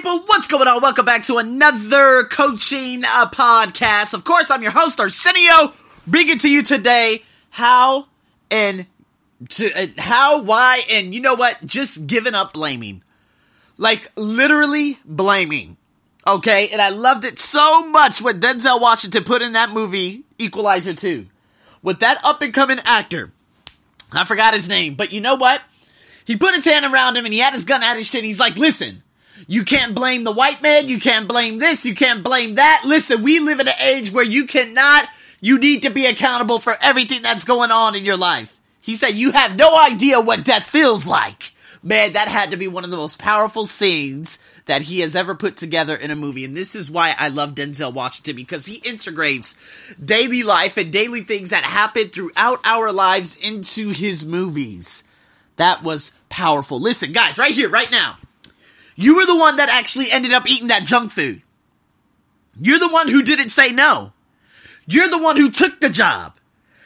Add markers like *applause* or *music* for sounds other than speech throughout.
people? What's going on? Welcome back to another coaching uh, podcast. Of course, I'm your host, Arsenio, bringing to you today how and to uh, how, why, and you know what? Just giving up blaming, like literally blaming. Okay, and I loved it so much what Denzel Washington put in that movie, Equalizer 2, with that up and coming actor. I forgot his name, but you know what? He put his hand around him and he had his gun at his chin. He's like, listen, you can't blame the white man. You can't blame this. You can't blame that. Listen, we live in an age where you cannot, you need to be accountable for everything that's going on in your life. He said, you have no idea what death feels like. Man, that had to be one of the most powerful scenes that he has ever put together in a movie. And this is why I love Denzel Washington because he integrates daily life and daily things that happen throughout our lives into his movies. That was powerful. Listen, guys, right here, right now. You were the one that actually ended up eating that junk food. You're the one who didn't say no. You're the one who took the job.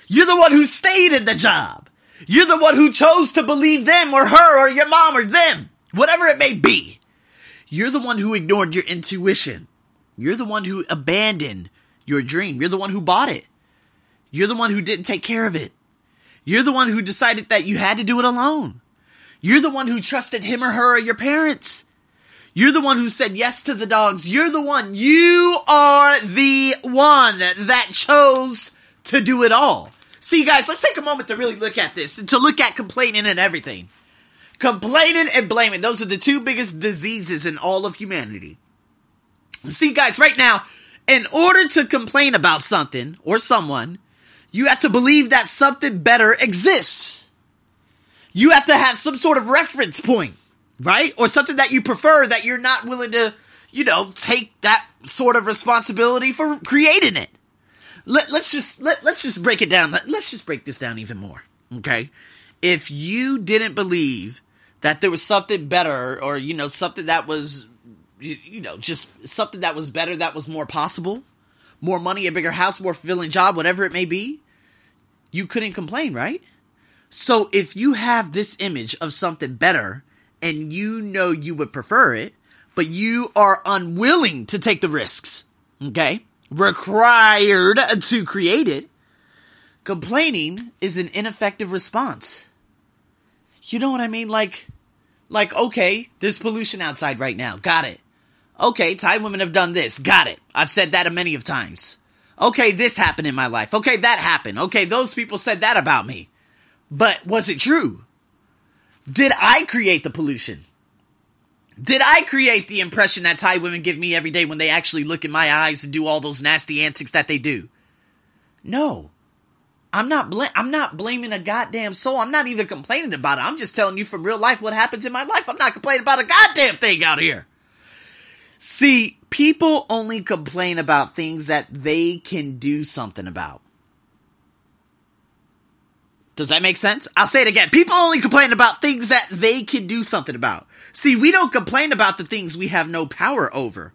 You're the one who stayed in the job. You're the one who chose to believe them or her or your mom or them, whatever it may be. You're the one who ignored your intuition. You're the one who abandoned your dream. You're the one who bought it. You're the one who didn't take care of it. You're the one who decided that you had to do it alone. You're the one who trusted him or her or your parents. You're the one who said yes to the dogs. You're the one. You are the one that chose to do it all. See, guys, let's take a moment to really look at this to look at complaining and everything. Complaining and blaming, those are the two biggest diseases in all of humanity. See, guys, right now, in order to complain about something or someone, you have to believe that something better exists. You have to have some sort of reference point, right? Or something that you prefer that you're not willing to, you know, take that sort of responsibility for creating it. Let, us just let, let's just break it down. Let, let's just break this down even more. Okay? If you didn't believe that there was something better or you know something that was you, you know just something that was better that was more possible, more money, a bigger house, more fulfilling job, whatever it may be, you couldn't complain, right? So if you have this image of something better and you know you would prefer it, but you are unwilling to take the risks, okay? Required to create it, complaining is an ineffective response. You know what I mean? Like, like, okay, there's pollution outside right now. Got it. Okay, Thai women have done this. Got it. I've said that a many of times. Okay, this happened in my life. Okay, that happened. Okay, those people said that about me. But was it true? Did I create the pollution? Did I create the impression that Thai women give me every day when they actually look in my eyes and do all those nasty antics that they do? No. I'm not bl- I'm not blaming a goddamn soul. I'm not even complaining about it. I'm just telling you from real life what happens in my life. I'm not complaining about a goddamn thing out here. See, people only complain about things that they can do something about. Does that make sense? I'll say it again. People only complain about things that they can do something about. See, we don't complain about the things we have no power over.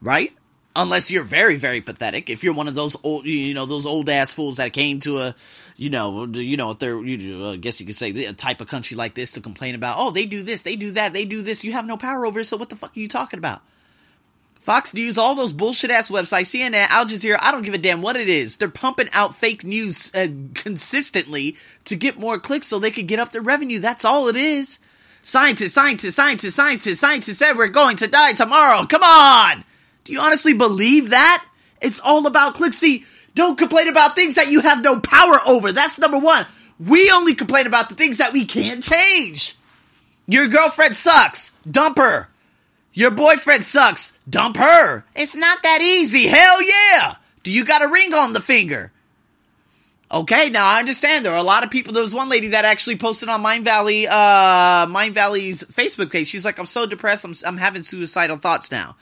Right? Unless you're very, very pathetic. If you're one of those old, you know, those old ass fools that came to a, you know, you know, they're, you, I guess you could say a type of country like this to complain about, oh, they do this, they do that, they do this. You have no power over it, so what the fuck are you talking about? Fox News, all those bullshit ass websites, CNN, Al Jazeera, I don't give a damn what it is. They're pumping out fake news uh, consistently to get more clicks so they can get up their revenue. That's all it is. Scientists, scientists, scientists, scientists, scientists said we're going to die tomorrow. Come on! Do you honestly believe that? It's all about clicks. See, don't complain about things that you have no power over. That's number one. We only complain about the things that we can't change. Your girlfriend sucks. Dump her. Your boyfriend sucks. Dump her. It's not that easy. Hell yeah. Do you got a ring on the finger? Okay, now I understand there are a lot of people. There was one lady that actually posted on Mindvalley, uh, Mindvalley's Facebook page. She's like, I'm so depressed. I'm, I'm having suicidal thoughts now.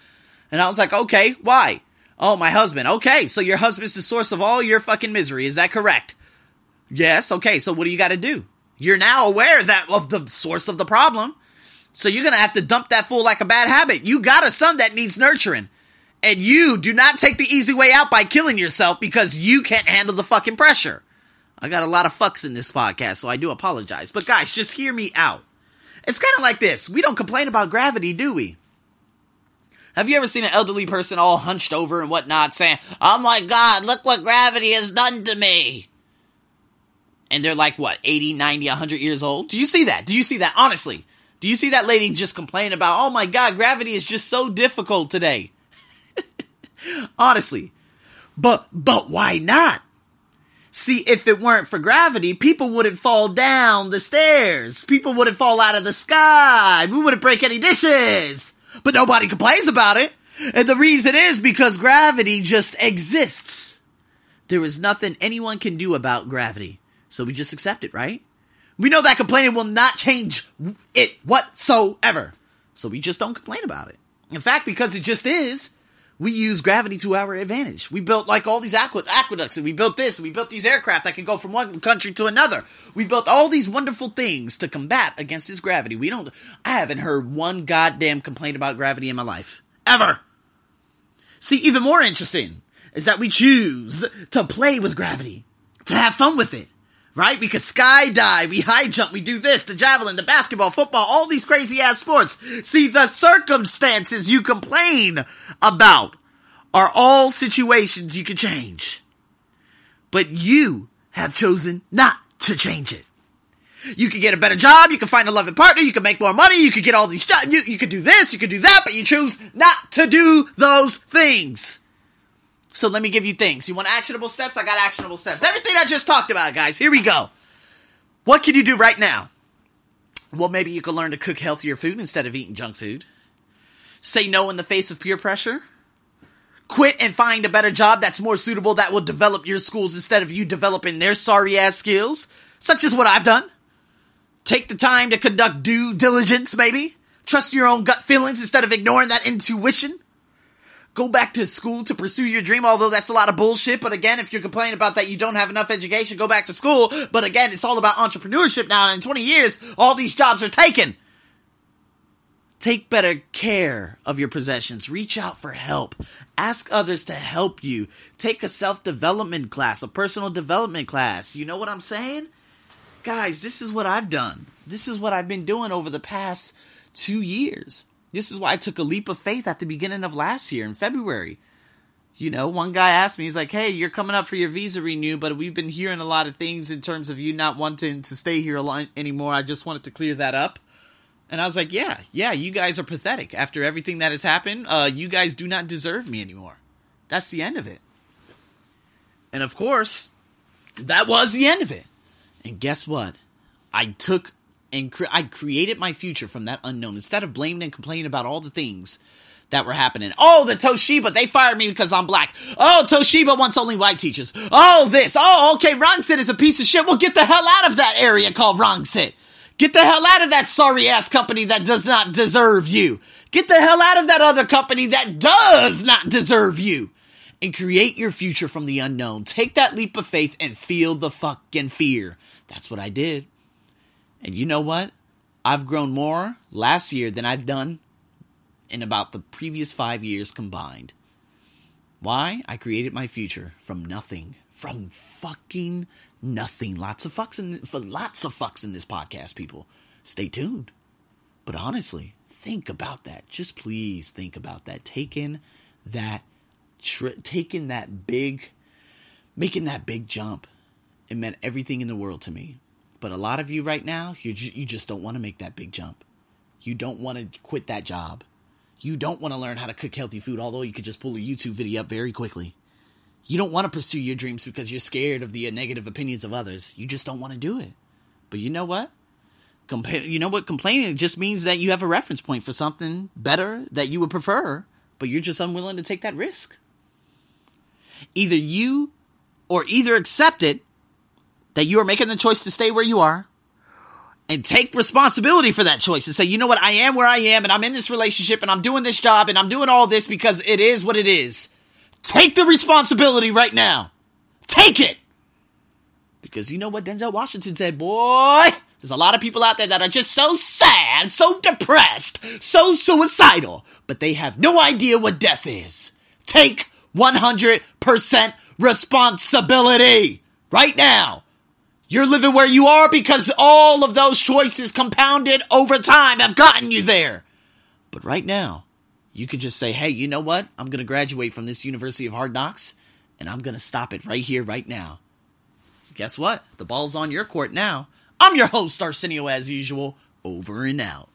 And I was like, okay, why? Oh, my husband. Okay, so your husband's the source of all your fucking misery. Is that correct? Yes. Okay, so what do you got to do? You're now aware that of the source of the problem. So you're going to have to dump that fool like a bad habit. You got a son that needs nurturing. And you do not take the easy way out by killing yourself because you can't handle the fucking pressure. I got a lot of fucks in this podcast, so I do apologize. But guys, just hear me out. It's kind of like this. We don't complain about gravity, do we? Have you ever seen an elderly person all hunched over and whatnot saying, Oh my god, look what gravity has done to me? And they're like, what, 80, 90, 100 years old? Do you see that? Do you see that? Honestly. Do you see that lady just complain about, oh my god, gravity is just so difficult today? *laughs* Honestly. But, but why not? See, if it weren't for gravity, people wouldn't fall down the stairs. People wouldn't fall out of the sky. We wouldn't break any dishes. But nobody complains about it. And the reason is because gravity just exists. There is nothing anyone can do about gravity. So we just accept it, right? We know that complaining will not change it whatsoever. So we just don't complain about it. In fact, because it just is, we use gravity to our advantage. We built like all these aqu- aqueducts and we built this and we built these aircraft that can go from one country to another. We built all these wonderful things to combat against this gravity. We don't, I haven't heard one goddamn complaint about gravity in my life. Ever. See, even more interesting is that we choose to play with gravity, to have fun with it right? We could skydive, we high jump, we do this, the javelin, the basketball, football, all these crazy ass sports. See, the circumstances you complain about are all situations you can change. But you have chosen not to change it. You could get a better job, you can find a loving partner, you can make more money, you could get all these jobs, you, you could do this, you could do that, but you choose not to do those things. So let me give you things. You want actionable steps? I got actionable steps. Everything I just talked about, guys. Here we go. What can you do right now? Well, maybe you can learn to cook healthier food instead of eating junk food. Say no in the face of peer pressure. Quit and find a better job that's more suitable that will develop your schools instead of you developing their sorry ass skills, such as what I've done. Take the time to conduct due diligence, maybe. Trust your own gut feelings instead of ignoring that intuition go back to school to pursue your dream, although that's a lot of bullshit. But again, if you're complaining about that you don't have enough education, go back to school. But again, it's all about entrepreneurship now. And in 20 years, all these jobs are taken. Take better care of your possessions. Reach out for help. Ask others to help you. Take a self development class, a personal development class. You know what I'm saying? Guys, this is what I've done. This is what I've been doing over the past two years. This is why I took a leap of faith at the beginning of last year in February. You know, one guy asked me, he's like, hey, you're coming up for your visa renew, but we've been hearing a lot of things in terms of you not wanting to stay here anymore. I just wanted to clear that up. And I was like, yeah, yeah, you guys are pathetic. After everything that has happened, uh, you guys do not deserve me anymore. That's the end of it. And of course, that was the end of it. And guess what? I took and cre- I created my future from that unknown instead of blaming and complaining about all the things that were happening. Oh, the Toshiba, they fired me because I'm black. Oh, Toshiba wants only white teachers. Oh, this. Oh, okay, Rangsit is a piece of shit. Well, get the hell out of that area called Rangsit. Get the hell out of that sorry ass company that does not deserve you. Get the hell out of that other company that does not deserve you. And create your future from the unknown. Take that leap of faith and feel the fucking fear. That's what I did. And you know what? I've grown more last year than I've done in about the previous five years combined. Why? I created my future from nothing. From fucking nothing. Lots of fucks in for lots of fucks in this podcast, people. Stay tuned. But honestly, think about that. Just please think about that. Taking that tri- taking that big making that big jump. It meant everything in the world to me. But a lot of you right now, you you just don't want to make that big jump. You don't want to quit that job. You don't want to learn how to cook healthy food, although you could just pull a YouTube video up very quickly. You don't want to pursue your dreams because you're scared of the uh, negative opinions of others. You just don't want to do it. But you know what? Compa- you know what? Complaining just means that you have a reference point for something better that you would prefer, but you're just unwilling to take that risk. Either you or either accept it that you are making the choice to stay where you are and take responsibility for that choice and say, you know what, I am where I am and I'm in this relationship and I'm doing this job and I'm doing all this because it is what it is. Take the responsibility right now. Take it. Because you know what Denzel Washington said, boy? There's a lot of people out there that are just so sad, so depressed, so suicidal, but they have no idea what death is. Take 100% responsibility right now. You're living where you are because all of those choices compounded over time have gotten you there. But right now, you could just say, hey, you know what? I'm going to graduate from this University of Hard Knocks and I'm going to stop it right here, right now. Guess what? The ball's on your court now. I'm your host, Arsenio, as usual. Over and out.